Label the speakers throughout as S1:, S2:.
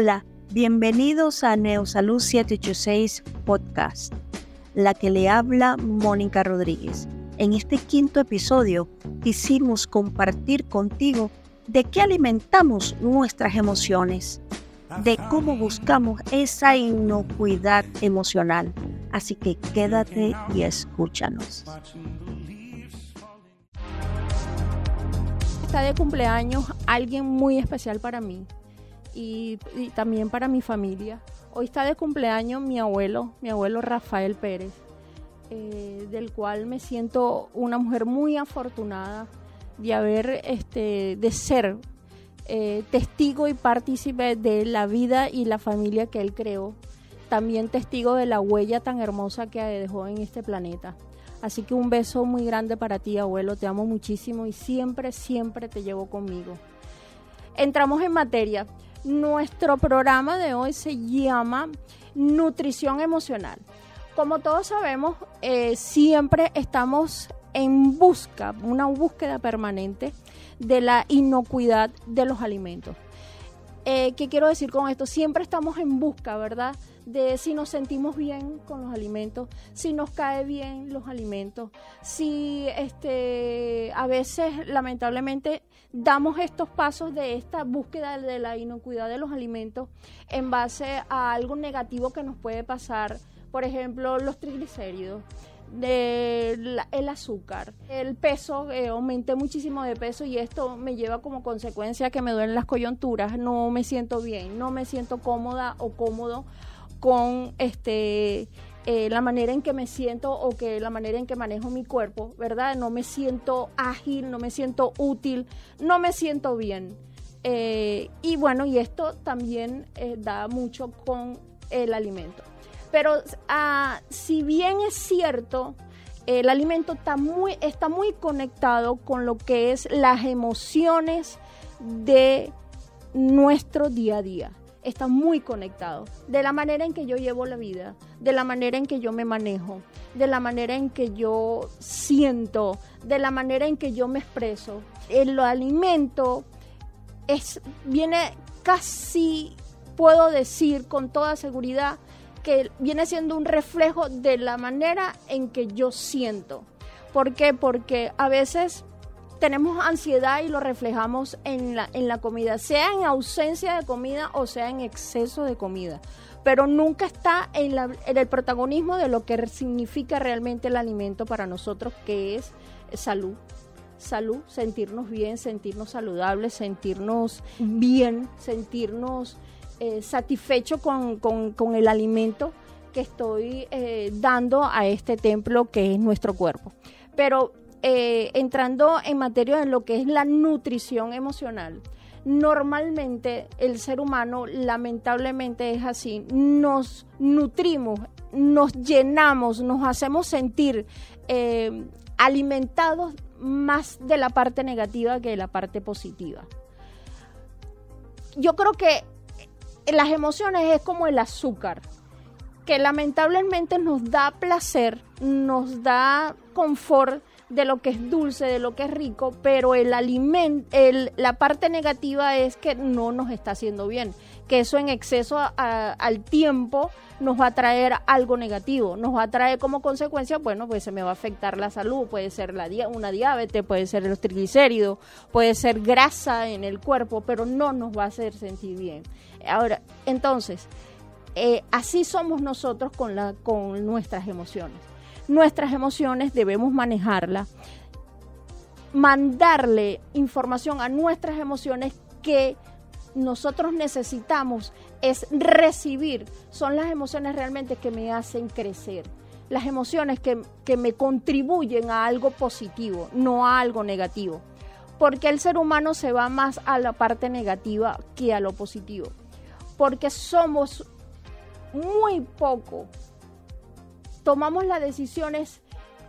S1: Hola, bienvenidos a Neosalud 786 Podcast, la que le habla Mónica Rodríguez. En este quinto episodio quisimos compartir contigo de qué alimentamos nuestras emociones, de cómo buscamos esa inocuidad emocional. Así que quédate y escúchanos.
S2: Está de cumpleaños alguien muy especial para mí y, también para mi familia. Hoy está de cumpleaños mi abuelo, mi abuelo Rafael Pérez, eh, del cual me siento una mujer muy afortunada de haber, este, de ser eh, testigo y partícipe de la vida y la familia que él creó. También testigo de la huella tan hermosa que dejó en este planeta. Así que un beso muy grande para ti, abuelo. Te amo muchísimo y siempre, siempre te llevo conmigo. Entramos en materia. Nuestro programa de hoy se llama Nutrición Emocional. Como todos sabemos, eh, siempre estamos en busca, una búsqueda permanente de la inocuidad de los alimentos. Eh, ¿Qué quiero decir con esto? Siempre estamos en busca, ¿verdad? De si nos sentimos bien con los alimentos, si nos cae bien los alimentos, si este, a veces lamentablemente damos estos pasos de esta búsqueda de la inocuidad de los alimentos en base a algo negativo que nos puede pasar, por ejemplo, los triglicéridos, de el azúcar, el peso, eh, aumenté muchísimo de peso y esto me lleva como consecuencia que me duelen las coyunturas, no me siento bien, no me siento cómoda o cómodo con este eh, la manera en que me siento o que la manera en que manejo mi cuerpo, ¿verdad? No me siento ágil, no me siento útil, no me siento bien. Eh, y bueno, y esto también eh, da mucho con el alimento. Pero ah, si bien es cierto, el alimento está muy, está muy conectado con lo que es las emociones de nuestro día a día está muy conectado. De la manera en que yo llevo la vida, de la manera en que yo me manejo, de la manera en que yo siento, de la manera en que yo me expreso. El alimento es, viene casi, puedo decir con toda seguridad, que viene siendo un reflejo de la manera en que yo siento. ¿Por qué? Porque a veces tenemos ansiedad y lo reflejamos en la, en la comida, sea en ausencia de comida o sea en exceso de comida, pero nunca está en, el protagonismo de lo que significa realmente el alimento para nosotros, que es salud. Salud, sentirnos bien, sentirnos saludables, sentirnos bien, sentirnos eh, satisfechos con, el alimento que estoy eh, dando a este templo que es nuestro cuerpo. Pero eh, entrando en materia de lo que es la nutrición emocional, normalmente el ser humano, lamentablemente es así, nos nutrimos, nos llenamos, nos hacemos sentir alimentados más de la parte negativa que de la parte positiva. Yo creo que las emociones es como el azúcar, que lamentablemente nos da placer, nos da confort, de lo que es dulce, de lo que es rico, pero el alimento, el, la parte negativa es que no nos está haciendo bien, que eso en exceso al tiempo nos va a traer algo negativo, nos va a traer como consecuencia, bueno, pues se me va a afectar la salud, puede ser la una diabetes, puede ser los triglicéridos, puede ser grasa en el cuerpo, pero no nos va a hacer sentir bien. Ahora, entonces, eh, así somos nosotros con, con nuestras emociones nuestras emociones debemos manejarlas, mandarle información a nuestras emociones que nosotros necesitamos es recibir. Son las emociones realmente que me hacen crecer. Las emociones que, que me contribuyen a algo positivo, no a algo negativo. Porque el ser humano se va más a la parte negativa que a lo positivo. Porque somos muy poco tomamos las decisiones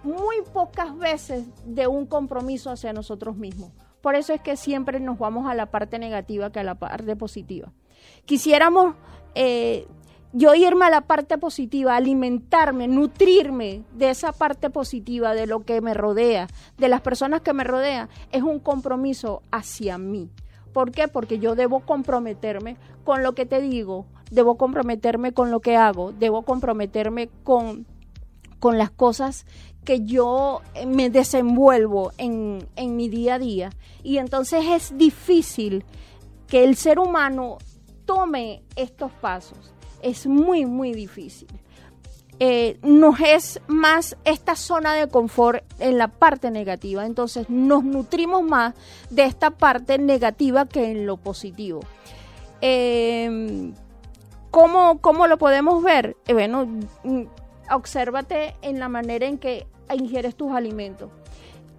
S2: muy pocas veces de un compromiso hacia nosotros mismos. Por eso es que siempre nos vamos a la parte negativa que a la parte positiva. Quisiéramos eh, yo irme a la parte positiva, alimentarme, nutrirme de esa parte positiva, de lo que me rodea, de las personas que me rodean, es un compromiso hacia mí. ¿Por qué? Porque yo debo comprometerme con lo que te digo, debo comprometerme con lo que hago, debo comprometerme con, con las cosas que yo me desenvuelvo en, en mi día a día. Y entonces es difícil que el ser humano tome estos pasos. Es muy, muy difícil. Eh, nos es más esta zona de confort en la parte negativa. Entonces nos nutrimos más de esta parte negativa que en lo positivo. Eh, ¿cómo, ¿cómo, lo podemos ver? Eh, bueno, mm, obsérvate en la manera en que ingieres tus alimentos.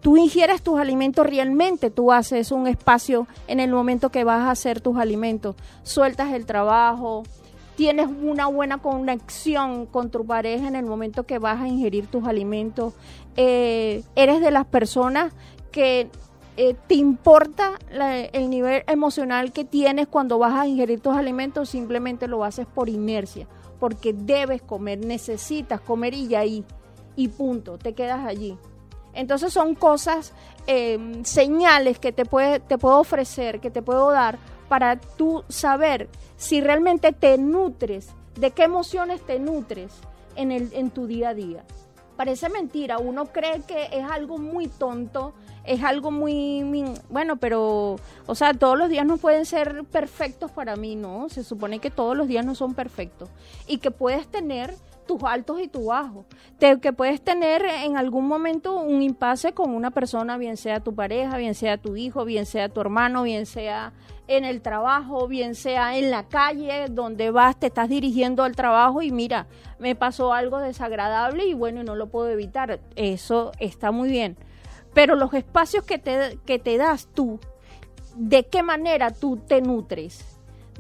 S2: Tú ingieres tus alimentos realmente, tú haces un espacio en el momento que vas a hacer tus alimentos. Sueltas el trabajo, tienes una buena conexión con tu pareja en el momento que vas a ingerir tus alimentos, eh, eres de las personas que eh, te importa el nivel emocional que tienes cuando vas a ingerir tus alimentos, simplemente lo haces por inercia, porque debes comer, necesitas comer y ya ahí, y punto, te quedas allí. Entonces son cosas, eh, señales que te, puede, te puedo ofrecer, que te puedo dar para tú saber si realmente te nutres, de qué emociones te nutres en, el, en tu día a día. Parece mentira, uno cree que es algo muy tonto, es algo muy, bueno, pero, o sea, todos los días no pueden ser perfectos para mí, ¿no? Se supone que todos los días no son perfectos y que puedes tener tus altos y tus bajos. que puedes tener en algún momento un impasse con una persona, bien sea tu pareja, bien sea tu hijo, bien sea tu hermano, bien sea en el trabajo, bien sea en la calle donde vas, te estás dirigiendo al trabajo y mira, me pasó algo desagradable y bueno, no lo puedo evitar. Eso está muy bien. Pero los espacios que te, que te das tú, ¿de qué manera tú te nutres?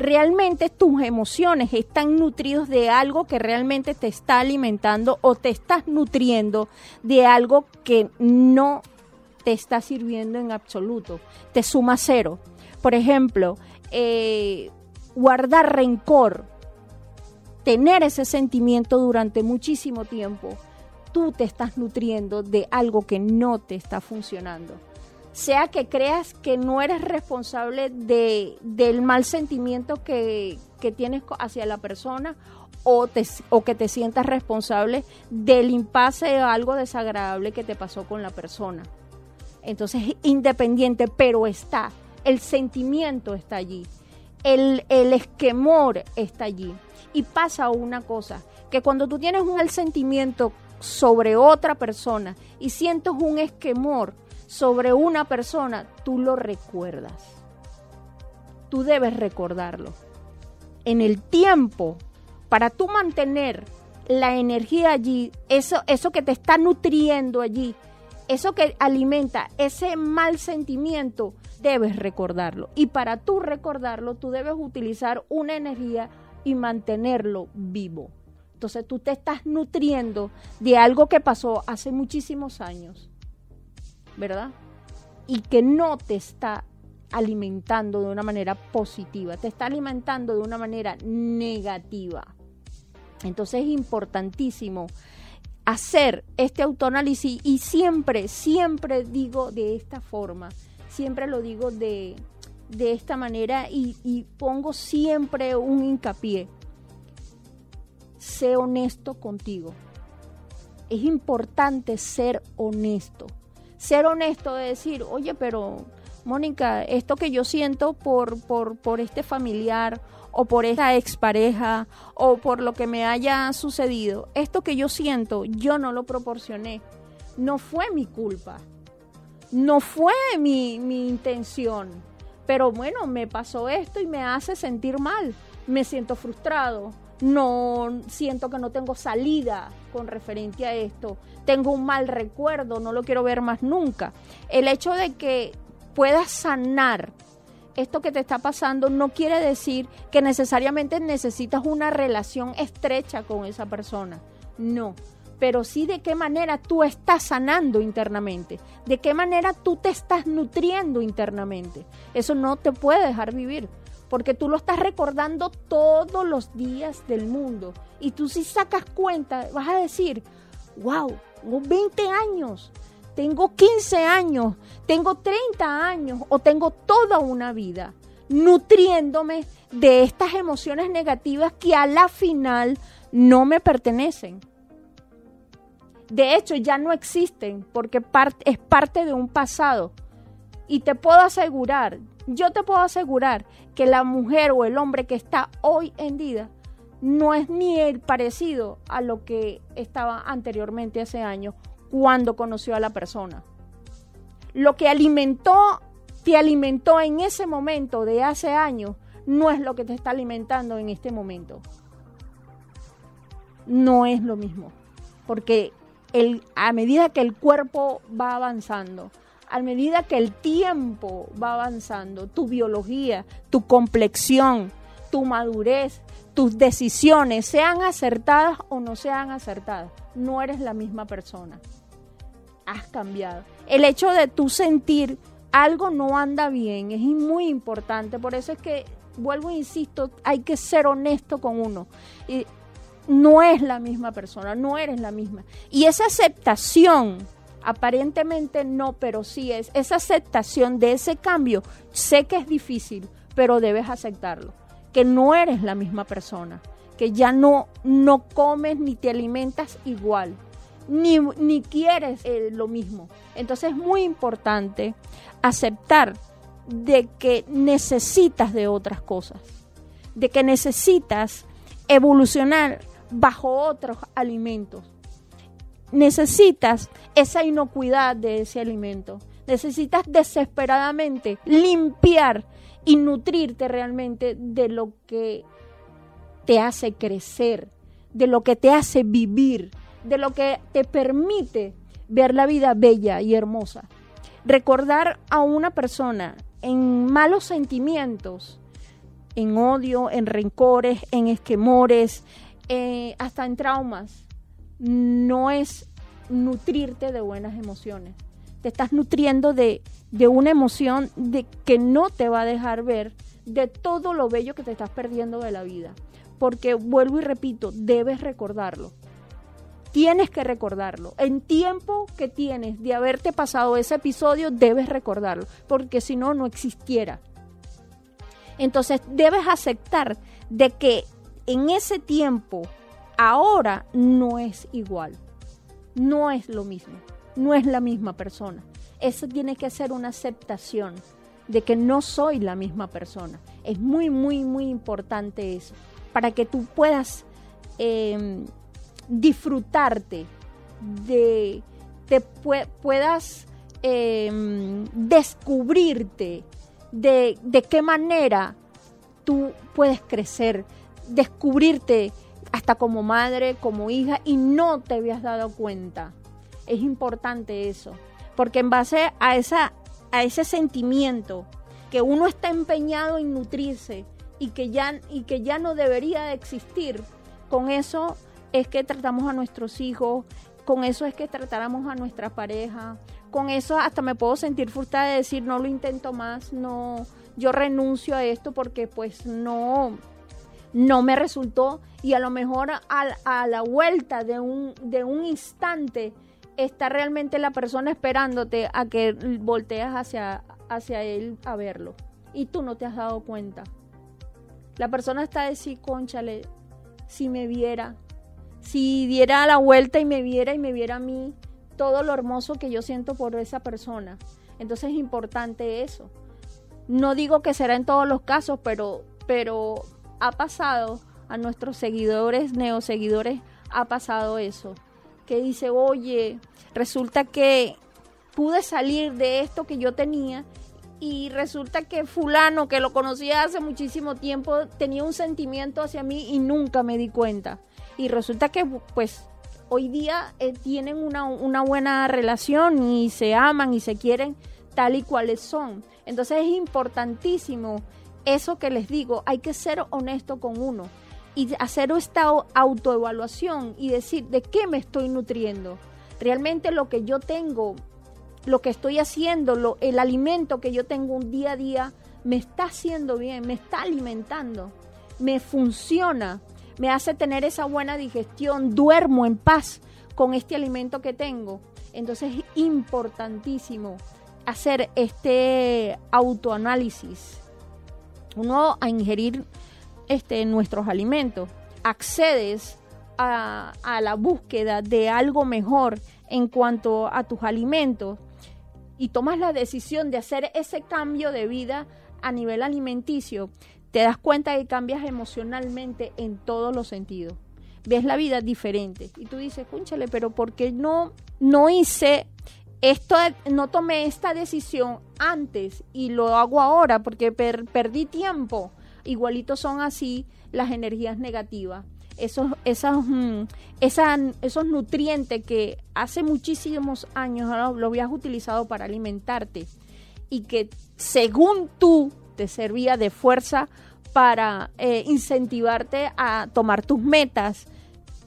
S2: Realmente tus emociones están nutridos de algo que realmente te está alimentando o te estás nutriendo de algo que no te está sirviendo en absoluto, te suma cero. Por ejemplo, eh, guardar rencor, tener ese sentimiento durante muchísimo tiempo, tú te estás nutriendo de algo que no te está funcionando sea que creas que no eres responsable de, del mal sentimiento que, tienes hacia la persona o, te, o que te sientas responsable del impasse o algo desagradable que te pasó con la persona. Entonces, independiente, pero está, el sentimiento está allí, el, el esquemor está allí. Y pasa una cosa, que cuando tú tienes un sentimiento sobre otra persona y sientes un esquemor, sobre una persona, tú lo recuerdas. Tú debes recordarlo. En el tiempo, para tú mantener la energía allí, eso, eso que te está nutriendo allí, eso que alimenta ese mal sentimiento, debes recordarlo. Y para tú recordarlo, tú debes utilizar una energía y mantenerlo vivo. Entonces tú te estás nutriendo de algo que pasó hace muchísimos años ¿verdad? Y que no te está alimentando de una manera positiva, te está alimentando de una manera negativa. Entonces es importantísimo hacer este autoanálisis y siempre, siempre digo de esta forma, siempre lo digo de, de esta manera y, y pongo siempre un hincapié. Sé honesto contigo. Es importante ser honesto ser honesto de decir, oye, pero Mónica, esto que yo siento por, por, por este familiar o por esta expareja o por lo que me haya sucedido, esto que yo siento, yo no lo proporcioné. No fue mi culpa. No fue mi, mi intención. Pero bueno, me pasó esto y me hace sentir mal. Me siento frustrado no siento que no tengo salida con referencia a esto, tengo un mal recuerdo, no lo quiero ver más nunca. El hecho de que puedas sanar esto que te está pasando no quiere decir que necesariamente necesitas una relación estrecha con esa persona, no, pero sí de qué manera tú estás sanando internamente, de qué manera tú te estás nutriendo internamente. Eso no te puede dejar vivir porque tú lo estás recordando todos los días del mundo. Y tú si sacas cuenta, vas a decir, wow, tengo 20 años, tengo 15 años, tengo 30 años o tengo toda una vida nutriéndome de estas emociones negativas que a la final no me pertenecen. De hecho, ya no existen porque es parte de un pasado. Y te puedo asegurar, yo te puedo asegurar que la mujer o el hombre que está hoy en día no es ni el parecido a lo que estaba anteriormente hace años cuando conoció a la persona. Lo que alimentó, te alimentó en ese momento de hace años, no es lo que te está alimentando en este momento. No es lo mismo. Porque el, a medida que el cuerpo va avanzando, a medida que el tiempo va avanzando, tu biología, tu complexión, tu madurez, tus decisiones, sean acertadas o no sean acertadas, no eres la misma persona. Has cambiado. El hecho de tú sentir algo no anda bien es muy importante. Por eso es que, vuelvo e insisto, hay que ser honesto con uno. Y no es la misma persona, no eres la misma. Y esa aceptación, aparentemente no, pero sí es, esa aceptación de ese cambio, sé que es difícil, pero debes aceptarlo que no eres la misma persona, que ya no, no comes ni te alimentas igual, ni, ni quieres eh, lo mismo. Entonces es muy importante aceptar de que necesitas de otras cosas, de que necesitas evolucionar bajo otros alimentos. Necesitas esa inocuidad de ese alimento. Necesitas desesperadamente limpiar y nutrirte realmente de lo que te hace crecer, de lo que te hace vivir, de lo que te permite ver la vida bella y hermosa. Recordar a una persona en malos sentimientos, en odio, en rencores, en esquemores, eh, hasta en traumas, no es nutrirte de buenas emociones. Te estás nutriendo de de una emoción de que no te va a dejar ver de todo lo bello que te estás perdiendo de la vida. Porque vuelvo y repito, debes recordarlo. Tienes que recordarlo. En tiempo que tienes de haberte pasado ese episodio, debes recordarlo, porque si no, no existiera. Entonces, debes aceptar de que en ese tiempo, ahora no es igual. No es lo mismo. No es la misma persona eso tiene que ser una aceptación de que no soy la misma persona. Es muy, muy, muy importante eso, para que tú puedas em, disfrutarte de, te puedas em, descubrirte de, de qué manera tú puedes crecer, descubrirte hasta como madre, como hija, y no te habías dado cuenta. Es importante eso porque en base a, esa, a ese sentimiento que uno está empeñado en nutrirse y que, ya, y que ya no debería de existir, con eso es que tratamos a nuestros hijos, con eso es que tratáramos a nuestra pareja, con eso hasta me puedo sentir frustrada de decir no lo intento más, no, yo renuncio a esto porque pues no, no me resultó y a lo mejor a, a la vuelta de un, de un instante está realmente la persona esperándote a que volteas hacia, hacia él a verlo. Y tú no te has dado cuenta. La persona está de sí, conchale, si me viera, si diera la vuelta y me viera y me viera a mí, todo lo hermoso que yo siento por esa persona. Entonces es importante eso. No digo que será en todos los casos, pero, pero ha pasado a nuestros seguidores, neoseguidores, ha pasado eso que dice, oye, resulta que pude salir de esto que yo tenía y resulta que fulano que lo conocía hace muchísimo tiempo tenía un sentimiento hacia mí y nunca me di cuenta. Y resulta que pues hoy día eh, tienen una, una buena relación y se aman y se quieren tal y cuales son. Entonces es importantísimo eso que les digo, hay que ser honesto con uno y hacer esta autoevaluación y decir de qué me estoy nutriendo. Realmente lo que yo tengo, lo que estoy haciendo, lo, el alimento que yo tengo un día a día, me está haciendo bien, me está alimentando, me funciona, me hace tener esa buena digestión, duermo en paz con este alimento que tengo. Entonces es importantísimo hacer este autoanálisis uno a ingerir este, nuestros alimentos, accedes a, a la búsqueda de algo mejor en cuanto a tus alimentos y tomas la decisión de hacer ese cambio de vida a nivel alimenticio, te das cuenta que cambias emocionalmente en todos los sentidos. Ves la vida diferente. Y tú dices, cúnchale, pero ¿por qué no, no hice esto, no tomé esta decisión antes y lo hago ahora? Porque perdí tiempo. Igualito son así las energías negativas. Esos, esos, mm, esos nutrientes que hace muchísimos años lo habías utilizado para alimentarte y que según tú te servía de fuerza para eh, incentivarte a tomar tus metas,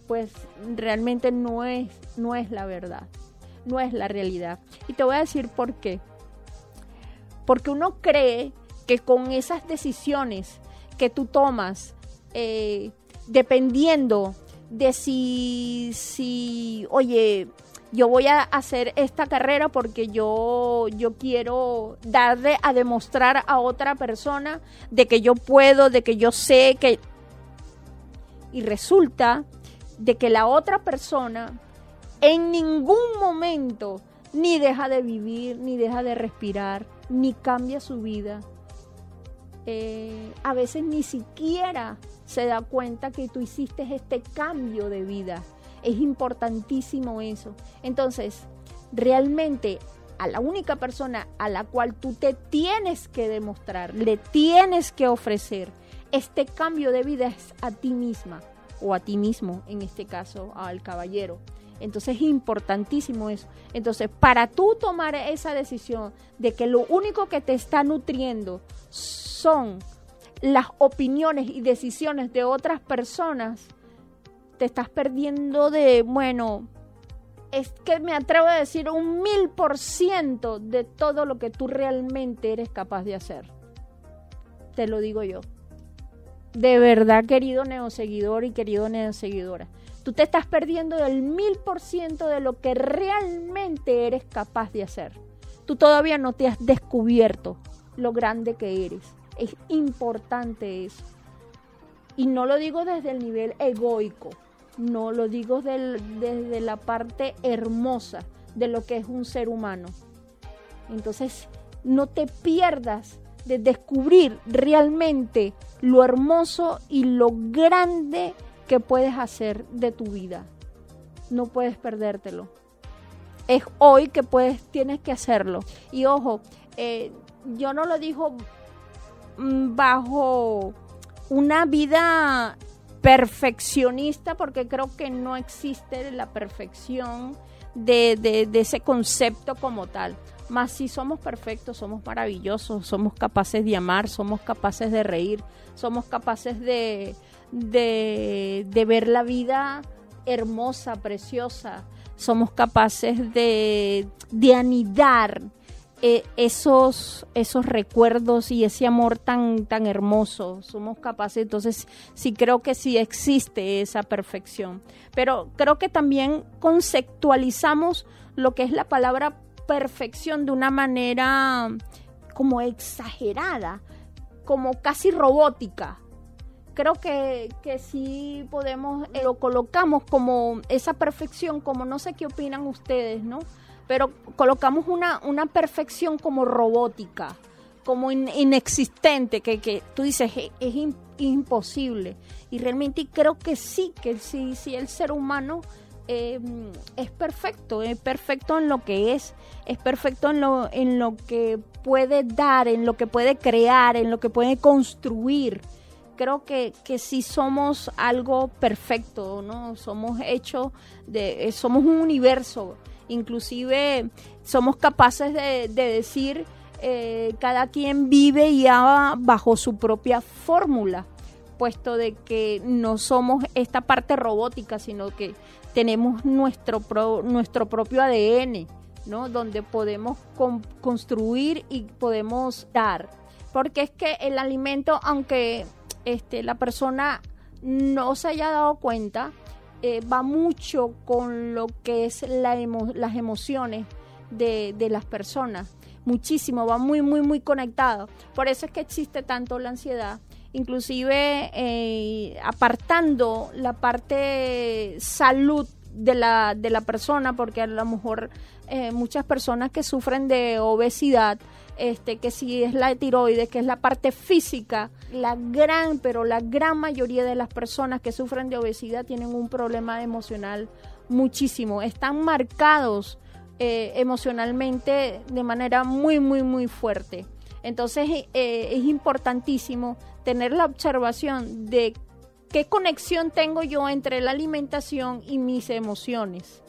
S2: pues realmente no es, no es la verdad, no es la realidad. Y te voy a decir por qué. Porque uno cree que con esas decisiones que tú tomas, eh, dependiendo de si, si, oye, yo voy a hacer esta carrera porque yo, yo quiero darle a demostrar a otra persona de que yo puedo, de que yo sé que... Y resulta de que la otra persona en ningún momento ni deja de vivir, ni deja de respirar, ni cambia su vida. Eh, a veces ni siquiera se da cuenta que tú hiciste este cambio de vida es importantísimo eso. Entonces, realmente a la única persona a la cual tú te tienes que demostrar, le tienes que ofrecer este cambio de vida es a ti misma o a ti mismo, en este caso al caballero. Entonces es importantísimo eso. Entonces, para tú tomar esa decisión de que lo único que te está nutriendo son las opiniones y decisiones de otras personas, te estás perdiendo de, bueno, es que me atrevo a decir un mil por ciento de todo lo que tú realmente eres capaz de hacer. Te lo digo yo. De verdad, querido neoseguidor y querido neoseguidora. Tú te estás perdiendo del mil por ciento de lo que realmente eres capaz de hacer. Tú todavía no te has descubierto lo grande que eres. Es importante eso. Y no lo digo desde el nivel egoico, no lo digo desde la parte hermosa de lo que es un ser humano. Entonces, no te pierdas de descubrir realmente lo hermoso y lo grande que puedes hacer de tu vida. No puedes perdértelo. Es hoy que puedes, tienes que hacerlo. Y ojo, eh, yo no lo digo mm, bajo una vida perfeccionista porque creo que no existe la perfección de, ese concepto como tal. Más si somos perfectos, somos maravillosos, somos capaces de amar, somos capaces de reír, somos capaces de, de, ver la vida hermosa, preciosa, somos capaces de, de anidar eh, esos, esos recuerdos y ese amor tan, tan hermoso. Somos capaces, entonces sí creo que sí existe esa perfección. Pero creo que también conceptualizamos lo que es la palabra perfección de una manera como exagerada, como casi robótica. Creo que, que sí podemos, eh, lo colocamos como esa perfección, como no sé qué opinan ustedes, ¿no? pero colocamos una, una perfección como robótica, como inexistente, que, que, tú dices es, imposible. Y realmente creo que sí, que sí, sí el ser humano em, es perfecto, es perfecto en lo que es, es perfecto en lo, en lo que puede dar, en lo que puede crear, en lo que puede construir. Creo que, que sí somos algo perfecto, ¿no? Somos hechos de, somos un universo Inclusive somos capaces de, decir, eh, cada quien vive ya bajo su propia fórmula, puesto de que no somos esta parte robótica, sino que tenemos nuestro, nuestro propio ADN, ¿no? Donde podemos construir y podemos dar. Porque es que el alimento, aunque este, la persona no se haya dado cuenta, eh, va mucho con lo que es la las emociones de, las personas. muchísimo, va muy, muy, muy conectado. Por eso es que existe tanto la ansiedad, inclusive eh, apartando la parte salud de la, de la persona, porque a lo mejor eh, muchas personas que sufren de obesidad, este, que si es la tiroides, que es la parte física, la gran, pero la gran mayoría de las personas que sufren de obesidad tienen un problema emocional muchísimo, están marcados eh, emocionalmente de manera muy, muy, muy fuerte. Entonces eh, es importantísimo tener la observación de qué conexión tengo yo entre la alimentación y mis emociones.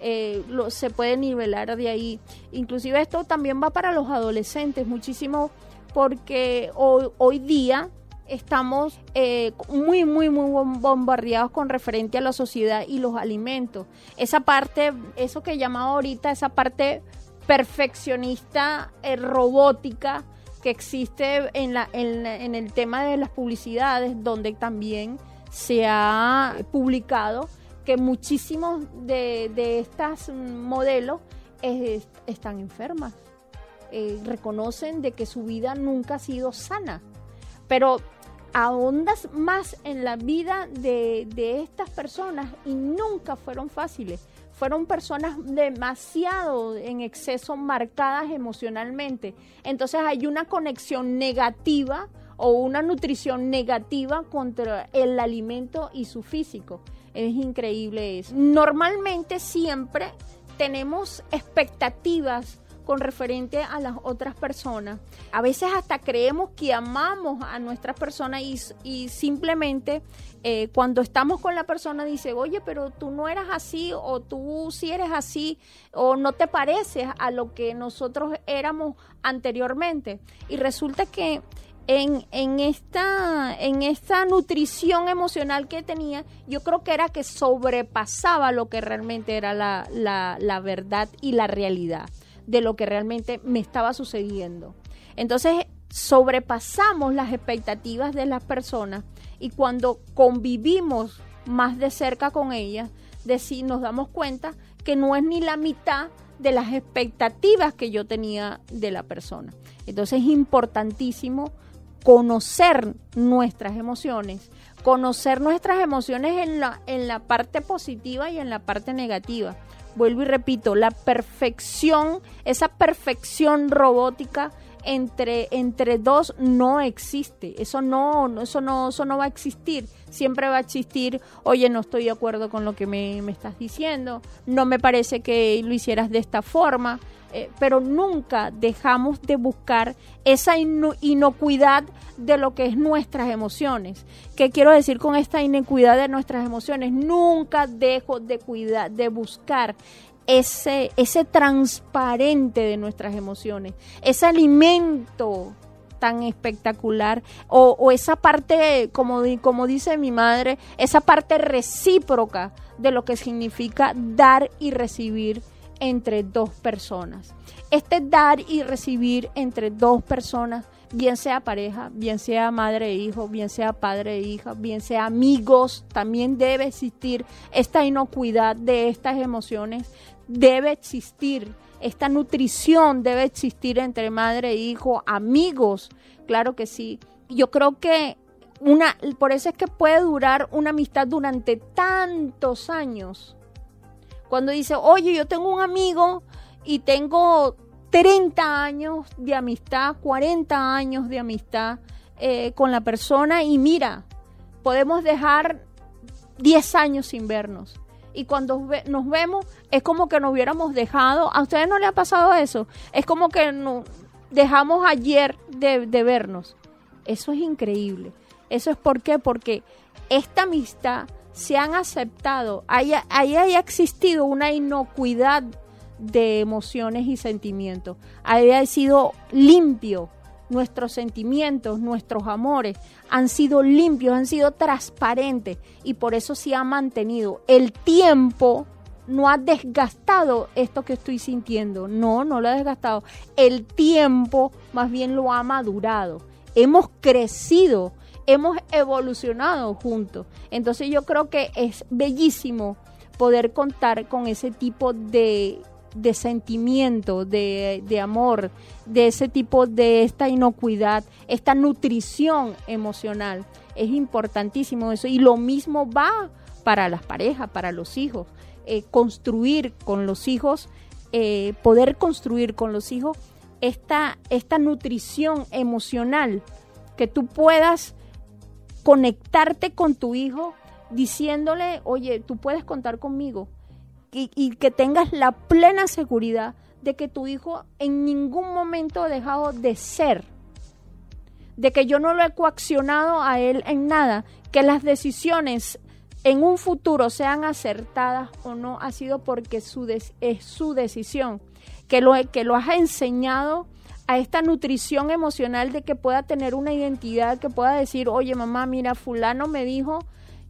S2: Eh, se puede nivelar de ahí. Inclusive esto también va para los adolescentes muchísimo porque hoy, día estamos eh, muy, muy, muy bombardeados con referente a la sociedad y los alimentos. Esa parte, eso que llamaba ahorita, esa parte perfeccionista, eh, robótica que existe en, la, en, el tema de las publicidades, donde también se ha publicado que muchísimos de, de estas modelos están enfermas. Eh, reconocen de que su vida nunca ha sido sana. Pero ahondas más en la vida de, estas personas y nunca fueron fáciles. Fueron personas demasiado en exceso marcadas emocionalmente. Entonces hay una conexión negativa o una nutrición negativa contra el alimento y su físico. Es increíble eso. Normalmente siempre tenemos expectativas con referente a las otras personas. A veces hasta creemos que amamos a nuestras personas y, y simplemente eh, cuando estamos con la persona dice, oye, pero tú no eras así o tú sí eres así o no te pareces a lo que nosotros éramos anteriormente. Y resulta que en, esta, nutrición emocional que tenía, yo creo que era que sobrepasaba lo que realmente era la, verdad y la realidad de lo que realmente me estaba sucediendo. Entonces, sobrepasamos las expectativas de las personas y cuando convivimos más de cerca con ellas, nos damos cuenta que no es ni la mitad de las expectativas que yo tenía de la persona. Entonces es importantísimo conocer nuestras emociones, conocer nuestras emociones en la, en la parte positiva y en la parte negativa. Vuelvo y repito, la perfección, esa perfección robótica entre, entre dos no existe. Eso no, eso no, eso no va a existir. Siempre va a existir, oye, no estoy de acuerdo con lo que me, me estás diciendo, no me parece que lo hicieras de esta forma. Eh, pero nunca dejamos de buscar esa inocuidad de lo que es nuestras emociones. ¿Qué quiero decir con esta inocuidad de nuestras emociones? Nunca dejo de cuidar, de buscar ese, ese transparente de nuestras emociones, ese alimento tan espectacular o, esa parte, como, como dice mi madre, esa parte recíproca de lo que significa dar y recibir entre dos personas. Este dar y recibir entre dos personas, bien sea pareja, bien sea madre e hijo, bien sea padre e hija, bien sea amigos, también debe existir esta inocuidad de estas emociones, debe existir esta nutrición, debe existir entre madre e hijo, amigos, claro que sí. Yo creo que una, por eso es que puede durar una amistad durante tantos años cuando dice, oye, yo tengo un amigo y tengo 30 años de amistad, 40 años de amistad eh, con la persona y mira, podemos dejar 10 años sin vernos. Y cuando nos vemos es como que nos hubiéramos dejado, ¿a ustedes no le ha pasado eso? Es como que nos dejamos ayer de, vernos. Eso es increíble. Eso es por qué, porque esta amistad se han aceptado, haya, haya existido una inocuidad de emociones y sentimientos, haya sido limpio nuestros sentimientos, nuestros amores han sido limpios, han sido transparentes y por eso se ha mantenido. El tiempo no ha desgastado esto que estoy sintiendo, no, no lo ha desgastado. El tiempo más bien lo ha madurado. Hemos crecido hemos evolucionado juntos. Entonces yo creo que es bellísimo poder contar con ese tipo de de sentimiento, de, de, amor, de ese tipo de esta inocuidad, esta nutrición emocional. Es importantísimo eso. Y lo mismo va para las parejas, para los hijos. Eh, construir con los hijos, eh, poder construir con los hijos esta, esta nutrición emocional, que tú puedas conectarte con tu hijo diciéndole, oye, tú puedes contar conmigo, y, que tengas la plena seguridad de que tu hijo en ningún momento ha dejado de ser, de que yo no lo he coaccionado a él en nada, que las decisiones en un futuro sean acertadas o no ha sido porque su es su decisión, que lo, que lo has enseñado a esta nutrición emocional de que pueda tener una identidad, que pueda decir, oye mamá, mira, fulano me dijo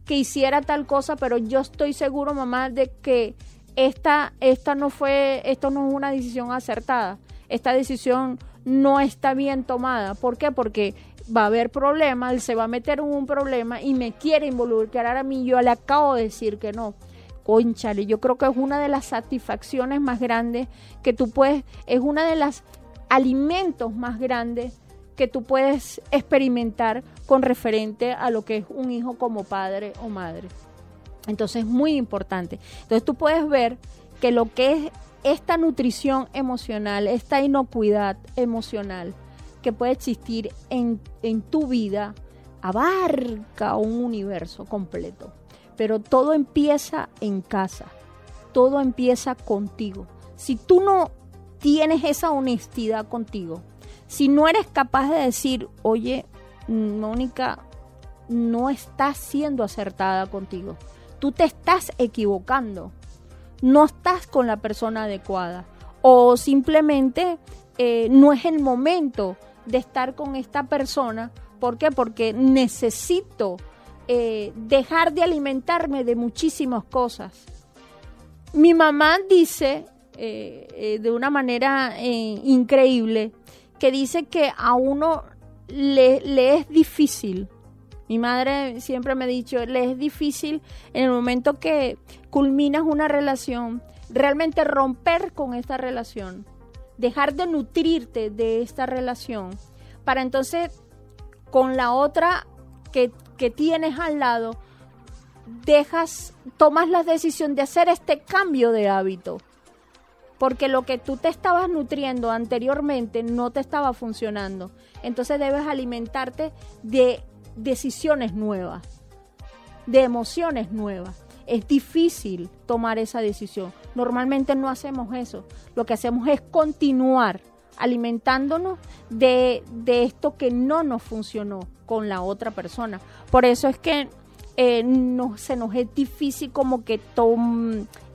S2: que hiciera tal cosa, pero yo estoy seguro, mamá, de que esta, esta no fue, esto no es una decisión acertada. Esta decisión no está bien tomada. ¿Por qué? Porque va a haber problemas, él se va a meter en un problema y me quiere involucrar a mí. Yo le acabo de decir que no. Conchale, yo creo que es una de las satisfacciones más grandes que tú puedes, es una de los alimentos más grandes que tú puedes experimentar con referente a lo que es un hijo como padre o madre. Entonces es muy importante. Entonces tú puedes ver que lo que es esta nutrición emocional, esta inocuidad emocional que puede existir en, en tu vida, abarca un universo completo. Pero todo empieza en casa, todo empieza contigo. Si tú no tienes esa honestidad contigo, si no eres capaz de decir, oye, Mónica, no estás siendo acertada contigo, tú te estás equivocando, no estás con la persona adecuada o simplemente eh, no es el momento de estar con esta persona. ¿Por qué? Porque necesito eh, dejar de alimentarme de muchísimas cosas. Mi mamá dice eh, de una manera increíble que dice que a uno le, es difícil mi madre siempre me ha dicho, le es difícil en el momento que culminas una relación, realmente romper con esta relación, dejar de nutrirte de esta relación, para entonces con la otra que, que tienes al lado, dejas, tomas la decisión de hacer este cambio de hábito. Porque lo que tú te estabas nutriendo anteriormente no te estaba funcionando. Entonces debes alimentarte de decisiones nuevas, de emociones nuevas. Es difícil tomar esa decisión. Normalmente no hacemos eso. Lo que hacemos es continuar alimentándonos de, esto que no nos funcionó con la otra persona. Por eso es que eh, no, se nos es difícil como que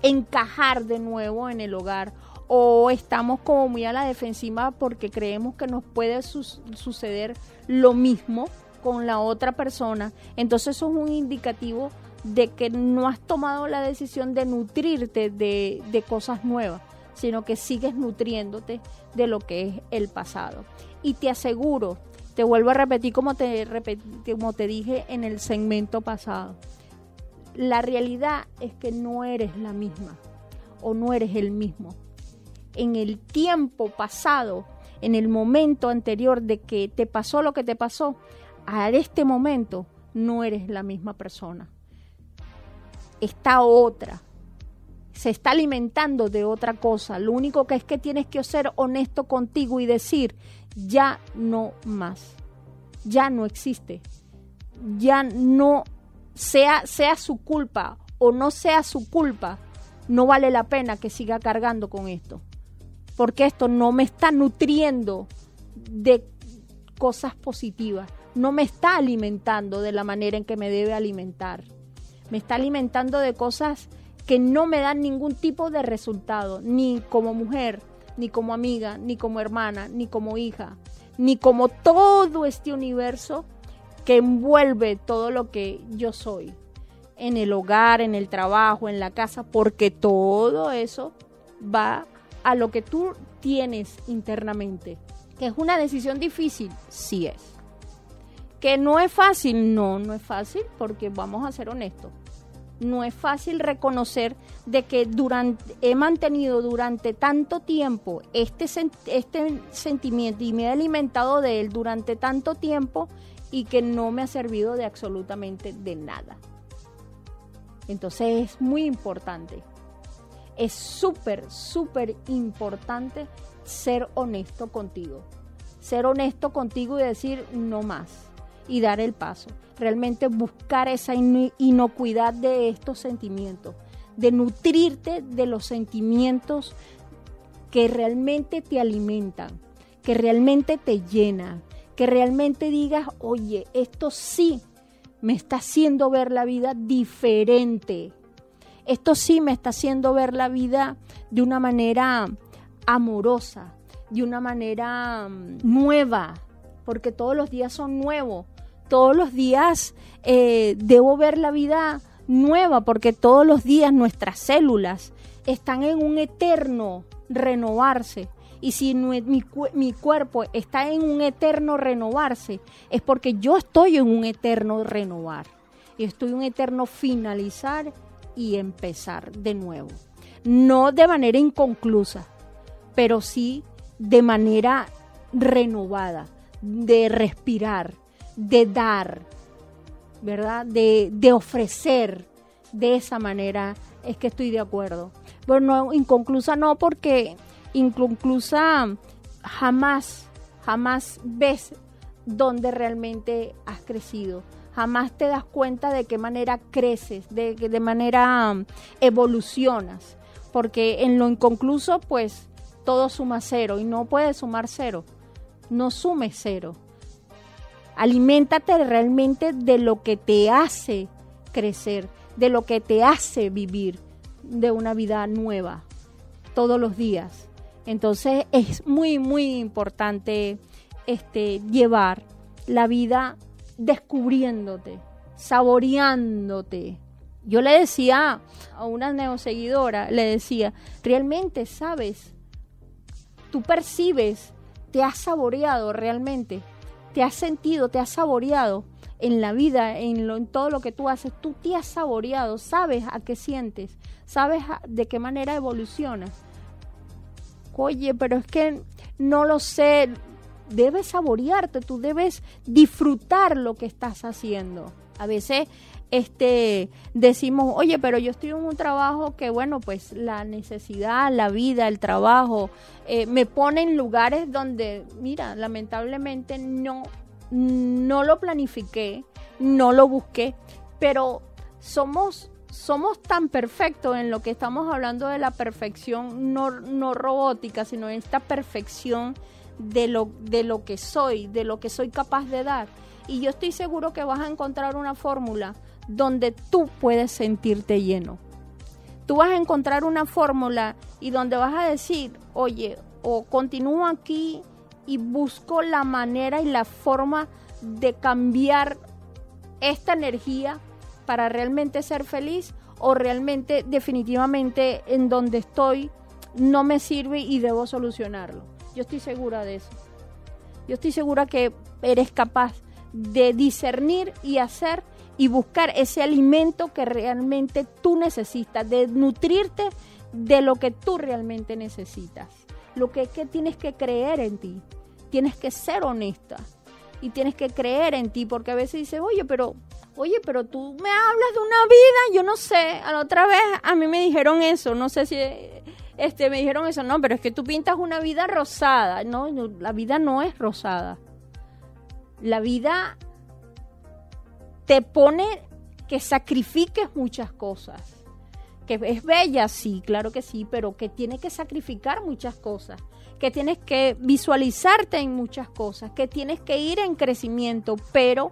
S2: encajar de nuevo en el hogar o estamos como muy a la defensiva porque creemos que nos puede suceder lo mismo con la otra persona, entonces eso es un indicativo de que no has tomado la decisión de nutrirte de, cosas nuevas, sino que sigues nutriéndote de lo que es el pasado. Y te aseguro, te vuelvo a repetir como te, como te dije en el segmento pasado, la realidad es que no eres la misma o no eres el mismo. En el tiempo pasado, en el momento anterior de que te pasó lo que te pasó, a este momento no eres la misma persona. Está otra. Se está alimentando de otra cosa. Lo único que es que tienes que ser honesto contigo y decir, ya no más. Ya no existe. Ya no sea, sea su culpa o no sea su culpa, no vale la pena que siga cargando con esto. Porque esto no me está nutriendo de cosas positivas no me está alimentando de la manera en que me debe alimentar. Me está alimentando de cosas que no me dan ningún tipo de resultado, ni como mujer, ni como amiga, ni como hermana, ni como hija, ni como todo este universo que envuelve todo lo que yo soy, en el hogar, en el trabajo, en la casa, porque todo eso va a lo que tú tienes internamente. Que es una decisión difícil, sí es. Que no es fácil, no, no es fácil porque vamos a ser honestos. No es fácil reconocer de que durante, he mantenido durante tanto tiempo este, este sentimiento y me he alimentado de él durante tanto tiempo y que no me ha servido de absolutamente de nada. Entonces es muy importante. Es súper, súper importante ser honesto contigo. Ser honesto contigo y decir no más y dar el paso. Realmente buscar esa inocuidad de estos sentimientos, de nutrirte de los sentimientos que realmente te alimentan, que realmente te llenan, que realmente digas, oye, esto sí me está haciendo ver la vida diferente. Esto sí me está haciendo ver la vida de una manera amorosa, de una manera mm, nueva, porque todos los días son nuevos. Todos los días eh, debo ver la vida nueva, porque todos los días nuestras células están en un eterno renovarse. Y si mi, mi, cuerpo está en un eterno renovarse, es porque yo estoy en un eterno renovar. Y estoy en un eterno finalizar y empezar de nuevo. No de manera inconclusa, pero sí de manera renovada, de respirar, de dar, ¿verdad? De, de ofrecer. De esa manera es que estoy de acuerdo. Pero no, inconclusa no, porque inconclusa jamás, jamás ves dónde realmente has crecido. Jamás te das cuenta de qué manera creces, de qué manera um, evolucionas. Porque en lo inconcluso, pues todo suma cero y no puedes sumar cero. No sumes cero. Aliméntate realmente de lo que te hace crecer, de lo que te hace vivir de una vida nueva todos los días. Entonces es muy, muy importante este, llevar la vida descubriéndote, saboreándote. Yo le decía a una neoseguidora, le decía, realmente sabes, tú percibes, te has saboreado realmente, te has sentido, te has saboreado en la vida, en, lo, en todo lo que tú haces, tú te has saboreado, sabes a qué sientes, sabes de qué manera evolucionas oye, pero es que no lo sé, debes saborearte, tú debes disfrutar lo que estás haciendo. A veces este decimos, oye, pero yo estoy en un trabajo que, bueno, pues la necesidad, la vida, el trabajo, eh, me pone en lugares donde, mira, lamentablemente no, no lo planifiqué, no lo busqué, pero somos somos tan perfectos en lo que estamos hablando de la perfección no, no robótica, sino esta perfección de lo, de lo que soy, de lo que soy capaz de dar. Y yo estoy seguro que vas a encontrar una fórmula donde tú puedes sentirte lleno. Tú vas a encontrar una fórmula y donde vas a decir, oye, o continúo aquí y busco la manera y la forma de cambiar esta energía para realmente ser feliz o realmente definitivamente en donde estoy no me sirve y debo solucionarlo. Yo estoy segura de eso. Yo estoy segura que eres capaz de discernir y hacer y buscar ese alimento que realmente tú necesitas, de nutrirte de lo que tú realmente necesitas. Lo que, que tienes que creer en ti. Tienes que ser honesta y tienes que creer en ti porque a veces dices, oye, pero oye, pero tú me hablas de una vida, yo no sé, a la otra vez a mí me dijeron eso, no sé si este me dijeron eso, no, pero es que tú pintas una vida rosada, no, la vida no es rosada. La vida te pone que sacrifiques muchas cosas. Que es bella, sí, claro que sí, pero que tienes que sacrificar muchas cosas, que tienes que visualizarte en muchas cosas, que tienes que ir en crecimiento, pero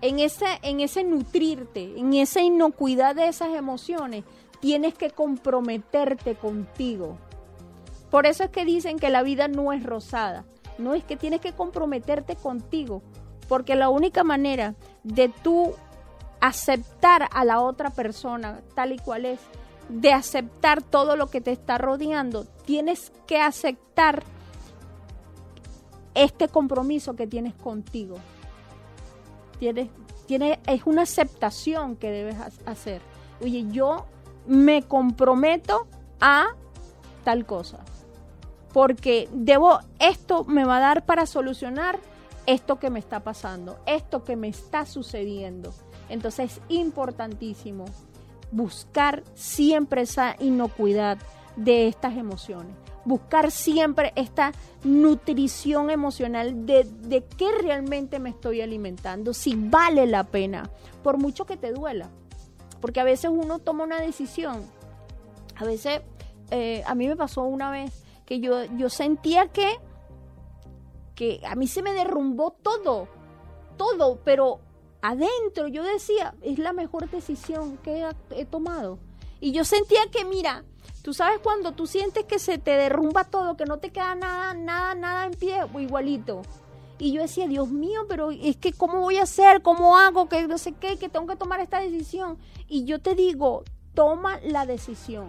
S2: en ese, en ese nutrirte, en esa inocuidad de esas emociones, tienes que comprometerte contigo. Por eso es que dicen que la vida no es rosada. No es que tienes que comprometerte contigo, porque la única manera de tú aceptar a la otra persona tal y cual es, de aceptar todo lo que te está rodeando, tienes que aceptar este compromiso que tienes contigo tiene, es una aceptación que debes hacer. oye, yo me comprometo a tal cosa. Porque debo, esto me va a dar para solucionar esto que me está pasando, esto que me está sucediendo. Entonces es importantísimo buscar siempre esa inocuidad de estas emociones, buscar siempre esta nutrición emocional de, de qué realmente me estoy alimentando, si vale la pena, por mucho que te duela. Porque a veces uno toma una decisión, a veces eh, a mí me pasó una vez que yo, yo sentía que, que a mí se me derrumbó todo, todo, pero adentro yo decía, es la mejor decisión que he, tomado. Y yo sentía que, mira, tú sabes cuando tú sientes que se te derrumba todo, que no te queda nada, nada, nada en pie, igualito. Y yo decía, Dios mío, pero es que ¿cómo voy a hacer? ¿Cómo hago? Que no sé qué, que tengo que tomar esta decisión. Y yo te digo, toma la decisión.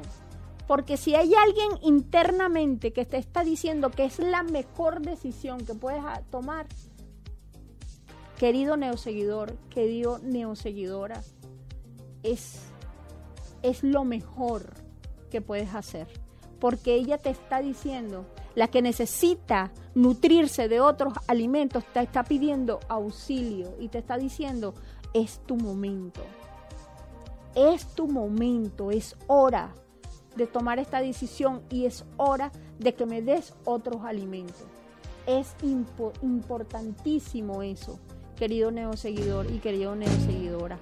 S2: Porque si hay alguien internamente que te está diciendo que es la mejor decisión que puedes tomar, querido neoseguidor, querido neoseguidora, es, es lo mejor que puedes hacer. Porque ella te está diciendo, la que necesita nutrirse de otros alimentos, te está pidiendo auxilio y te está diciendo, es tu momento. Es tu momento, es hora de tomar esta decisión y es hora de que me des otros alimentos. Es importantísimo eso querido neoseguidor y querido neoseguidora.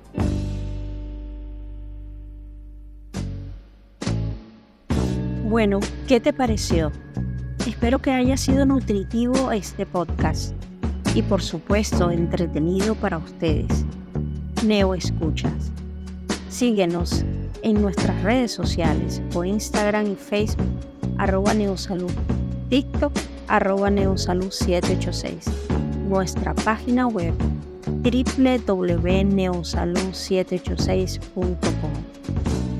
S1: Bueno, ¿qué te pareció? Espero que haya sido nutritivo este podcast y por supuesto entretenido para ustedes. Neo Escuchas. Síguenos en nuestras redes sociales por Instagram y Facebook arroba neosalud, TikTok arroba neosalud 786 nuestra página web www.neosalud786.com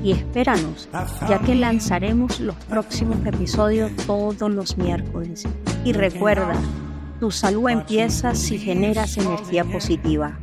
S1: y espéranos, ya que lanzaremos los próximos episodios todos los miércoles. Y recuerda, tu salud empieza si generas energía positiva.